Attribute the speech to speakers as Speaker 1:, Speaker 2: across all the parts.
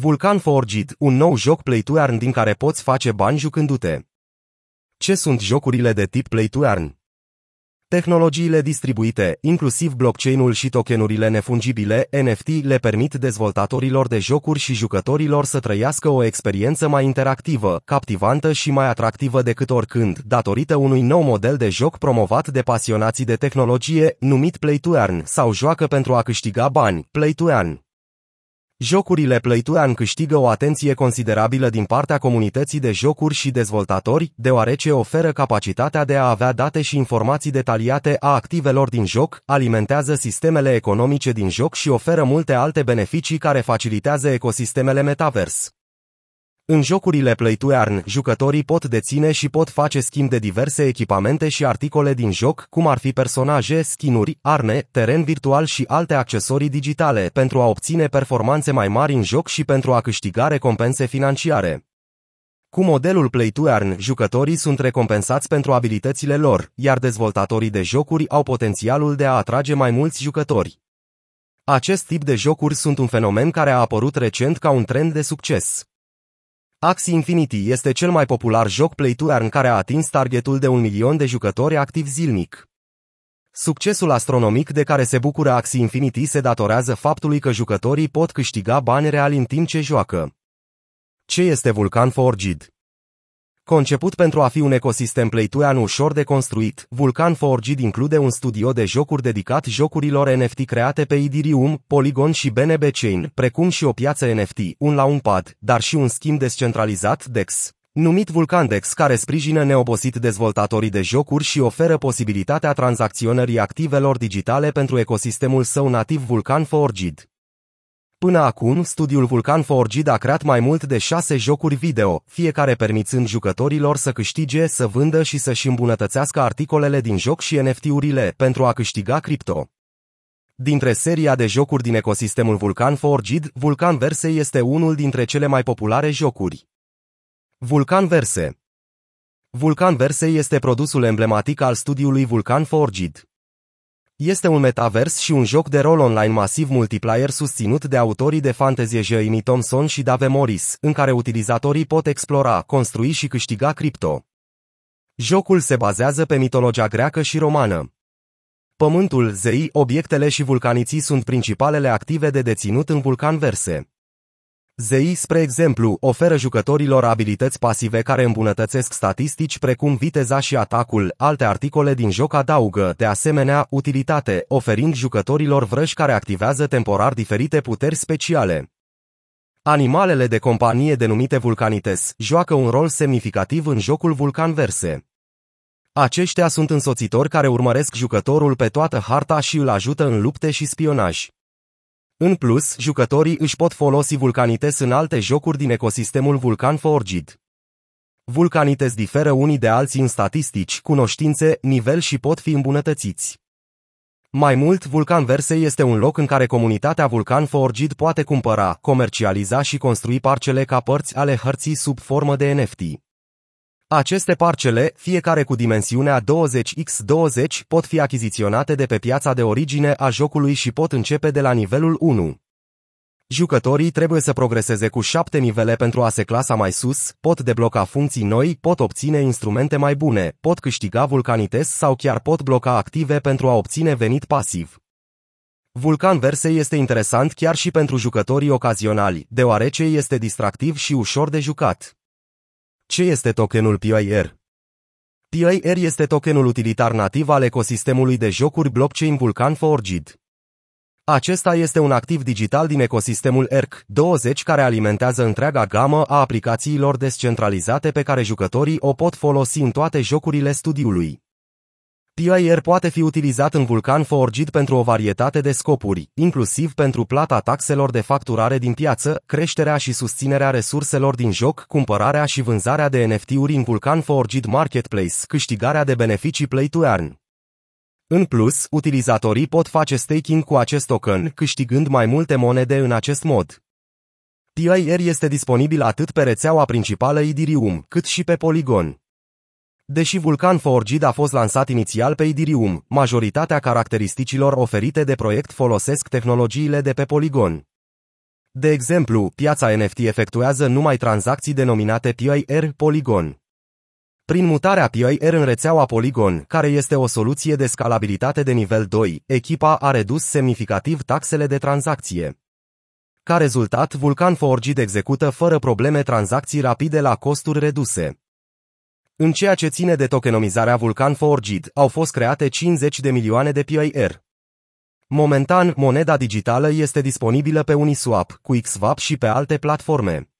Speaker 1: Vulcan Forged, un nou joc play to earn din care poți face bani jucându-te. Ce sunt jocurile de tip play to earn? Tehnologiile distribuite, inclusiv blockchain-ul și tokenurile nefungibile, NFT, le permit dezvoltatorilor de jocuri și jucătorilor să trăiască o experiență mai interactivă, captivantă și mai atractivă decât oricând, datorită unui nou model de joc promovat de pasionații de tehnologie, numit Play to Earn, sau joacă pentru a câștiga bani, Play to Earn. Jocurile Play-to-Earn câștigă o atenție considerabilă din partea comunității de jocuri și dezvoltatori, deoarece oferă capacitatea de a avea date și informații detaliate a activelor din joc, alimentează sistemele economice din joc și oferă multe alte beneficii care facilitează ecosistemele metavers. În jocurile Play to Earn, jucătorii pot deține și pot face schimb de diverse echipamente și articole din joc, cum ar fi personaje, skinuri, arme, teren virtual și alte accesorii digitale, pentru a obține performanțe mai mari în joc și pentru a câștiga recompense financiare. Cu modelul Play to Earn, jucătorii sunt recompensați pentru abilitățile lor, iar dezvoltatorii de jocuri au potențialul de a atrage mai mulți jucători. Acest tip de jocuri sunt un fenomen care a apărut recent ca un trend de succes. Axie Infinity este cel mai popular joc play to earn care a atins targetul de un milion de jucători activi zilnic. Succesul astronomic de care se bucură Axie Infinity se datorează faptului că jucătorii pot câștiga bani reali în timp ce joacă. Ce este Vulcan Forged? Conceput pentru a fi un ecosistem Playtuan ușor de construit, Vulcan Forged include un studio de jocuri dedicat jocurilor NFT create pe Ethereum, Polygon și BNB Chain, precum și o piață NFT, un launchpad, dar și un schimb descentralizat DEX numit Vulcandex, care sprijină neobosit dezvoltatorii de jocuri și oferă posibilitatea tranzacționării activelor digitale pentru ecosistemul său nativ Vulcan Forged. Până acum, studiul Vulcan Forged a creat mai mult de șase jocuri video, fiecare permițând jucătorilor să câștige, să vândă și să-și îmbunătățească articolele din joc și NFT-urile pentru a câștiga cripto. Dintre seria de jocuri din ecosistemul Vulcan Forged, Vulcan Verse este unul dintre cele mai populare jocuri. Vulcan Verse Vulcan Verse este produsul emblematic al studiului Vulcan Forged. Este un metavers și un joc de rol online masiv multiplayer susținut de autorii de fantezie Jamie Thompson și Dave Morris, în care utilizatorii pot explora, construi și câștiga cripto. Jocul se bazează pe mitologia greacă și romană. Pământul, zei, obiectele și vulcaniții sunt principalele active de deținut în vulcan verse. Zei, spre exemplu, oferă jucătorilor abilități pasive care îmbunătățesc statistici precum viteza și atacul, alte articole din joc adaugă, de asemenea, utilitate, oferind jucătorilor vrăși care activează temporar diferite puteri speciale. Animalele de companie denumite vulcanites joacă un rol semnificativ în jocul Vulcan Verse. Aceștia sunt însoțitori care urmăresc jucătorul pe toată harta și îl ajută în lupte și spionaj. În plus, jucătorii își pot folosi Vulcanites în alte jocuri din ecosistemul Vulcan Forged. Vulcanites diferă unii de alții în statistici, cunoștințe, nivel și pot fi îmbunătățiți. Mai mult, Vulcan Verse este un loc în care comunitatea Vulcan Forged poate cumpăra, comercializa și construi parcele ca părți ale hărții sub formă de NFT. Aceste parcele, fiecare cu dimensiunea 20x20, pot fi achiziționate de pe piața de origine a jocului și pot începe de la nivelul 1. Jucătorii trebuie să progreseze cu 7 nivele pentru a se clasa mai sus, pot debloca funcții noi, pot obține instrumente mai bune, pot câștiga vulcanites sau chiar pot bloca active pentru a obține venit pasiv. Vulcan Verse este interesant chiar și pentru jucătorii ocazionali, deoarece este distractiv și ușor de jucat. Ce este tokenul PIR? PIR este tokenul utilitar nativ al ecosistemului de jocuri blockchain Vulcan Forged. Acesta este un activ digital din ecosistemul ERC20 care alimentează întreaga gamă a aplicațiilor descentralizate pe care jucătorii o pot folosi în toate jocurile studiului. PIR poate fi utilizat în Vulcan Forged pentru o varietate de scopuri, inclusiv pentru plata taxelor de facturare din piață, creșterea și susținerea resurselor din joc, cumpărarea și vânzarea de NFT-uri în Vulcan Forged Marketplace, câștigarea de beneficii play to earn. În plus, utilizatorii pot face staking cu acest token, câștigând mai multe monede în acest mod. PIR este disponibil atât pe rețeaua principală Ethereum, cât și pe Polygon. Deși Vulcan Forged a fost lansat inițial pe Ethereum, majoritatea caracteristicilor oferite de proiect folosesc tehnologiile de pe Polygon. De exemplu, piața NFT efectuează numai tranzacții denominate PIR Polygon. Prin mutarea PIR în rețeaua Polygon, care este o soluție de scalabilitate de nivel 2, echipa a redus semnificativ taxele de tranzacție. Ca rezultat, Vulcan Forged execută fără probleme tranzacții rapide la costuri reduse. În ceea ce ține de tokenomizarea Vulcan Forged, au fost create 50 de milioane de PIR. Momentan, moneda digitală este disponibilă pe Uniswap, cu XSwap și pe alte platforme.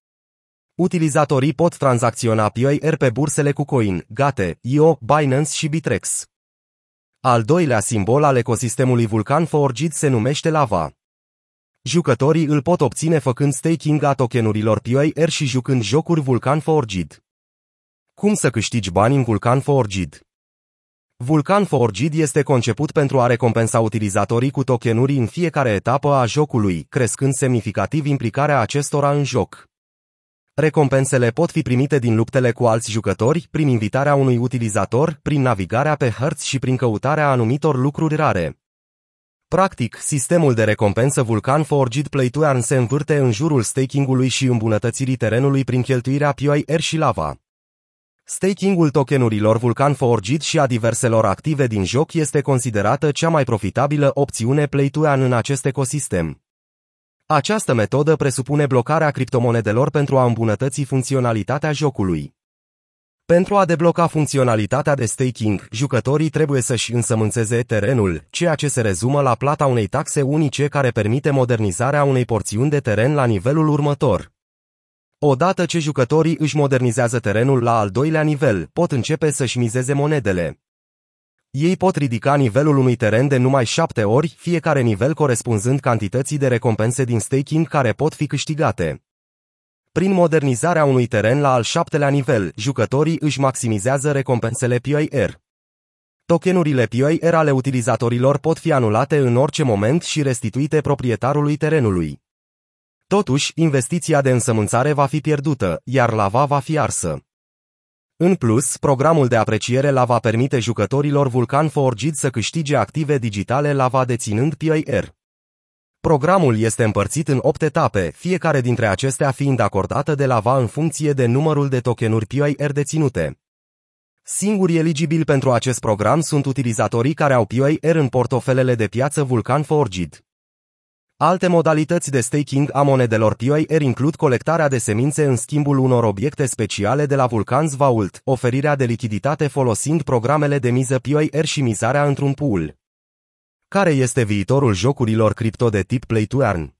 Speaker 1: Utilizatorii pot tranzacționa PIR pe bursele cu coin, Gate, IO, Binance și Bitrex. Al doilea simbol al ecosistemului Vulcan Forged se numește Lava. Jucătorii îl pot obține făcând staking a tokenurilor PIR și jucând jocuri Vulcan Forged. Cum să câștigi bani în Vulcan Forged? Vulcan Forged este conceput pentru a recompensa utilizatorii cu tokenuri în fiecare etapă a jocului, crescând semnificativ implicarea acestora în joc. Recompensele pot fi primite din luptele cu alți jucători, prin invitarea unui utilizator, prin navigarea pe hărți și prin căutarea anumitor lucruri rare. Practic, sistemul de recompensă Vulcan Forged Play to Earn se învârte în jurul stakingului și îmbunătățirii terenului prin cheltuirea PIR și lava. Stakingul tokenurilor Vulcan Forged și a diverselor active din joc este considerată cea mai profitabilă opțiune Play to Earn în acest ecosistem. Această metodă presupune blocarea criptomonedelor pentru a îmbunătăți funcționalitatea jocului. Pentru a debloca funcționalitatea de staking, jucătorii trebuie să-și însămânțeze terenul, ceea ce se rezumă la plata unei taxe unice care permite modernizarea unei porțiuni de teren la nivelul următor. Odată ce jucătorii își modernizează terenul la al doilea nivel, pot începe să-și mizeze monedele. Ei pot ridica nivelul unui teren de numai șapte ori, fiecare nivel corespunzând cantității de recompense din staking care pot fi câștigate. Prin modernizarea unui teren la al șaptelea nivel, jucătorii își maximizează recompensele PIR. Tokenurile PIR ale utilizatorilor pot fi anulate în orice moment și restituite proprietarului terenului. Totuși, investiția de însămânțare va fi pierdută, iar lava va fi arsă. În plus, programul de apreciere lava permite jucătorilor Vulcan Forged să câștige active digitale lava deținând PIR. Programul este împărțit în 8 etape, fiecare dintre acestea fiind acordată de lava în funcție de numărul de tokenuri PIR deținute. Singurii eligibili pentru acest program sunt utilizatorii care au PIR în portofelele de piață Vulcan Forged. Alte modalități de staking a monedelor PIR includ colectarea de semințe în schimbul unor obiecte speciale de la Vulcan's Vault, oferirea de lichiditate folosind programele de miză PIR și mizarea într-un pool. Care este viitorul jocurilor cripto de tip Play to Earn?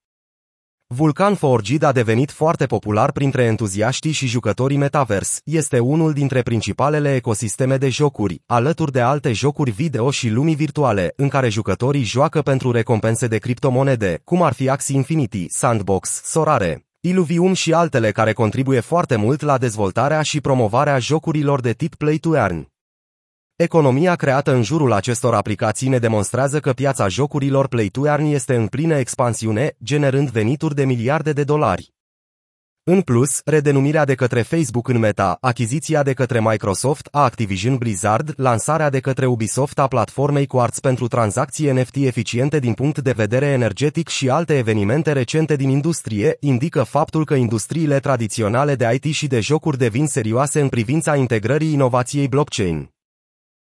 Speaker 1: Vulcan Forged a devenit foarte popular printre entuziaștii și jucătorii Metaverse. Este unul dintre principalele ecosisteme de jocuri, alături de alte jocuri video și lumii virtuale, în care jucătorii joacă pentru recompense de criptomonede, cum ar fi Axie Infinity, Sandbox, Sorare, Illuvium și altele care contribuie foarte mult la dezvoltarea și promovarea jocurilor de tip Play to Earn. Economia creată în jurul acestor aplicații ne demonstrează că piața jocurilor Play to Earn este în plină expansiune, generând venituri de miliarde de dolari. În plus, redenumirea de către Facebook în Meta, achiziția de către Microsoft a Activision Blizzard, lansarea de către Ubisoft a platformei Quartz pentru tranzacții NFT eficiente din punct de vedere energetic și alte evenimente recente din industrie, indică faptul că industriile tradiționale de IT și de jocuri devin serioase în privința integrării inovației blockchain.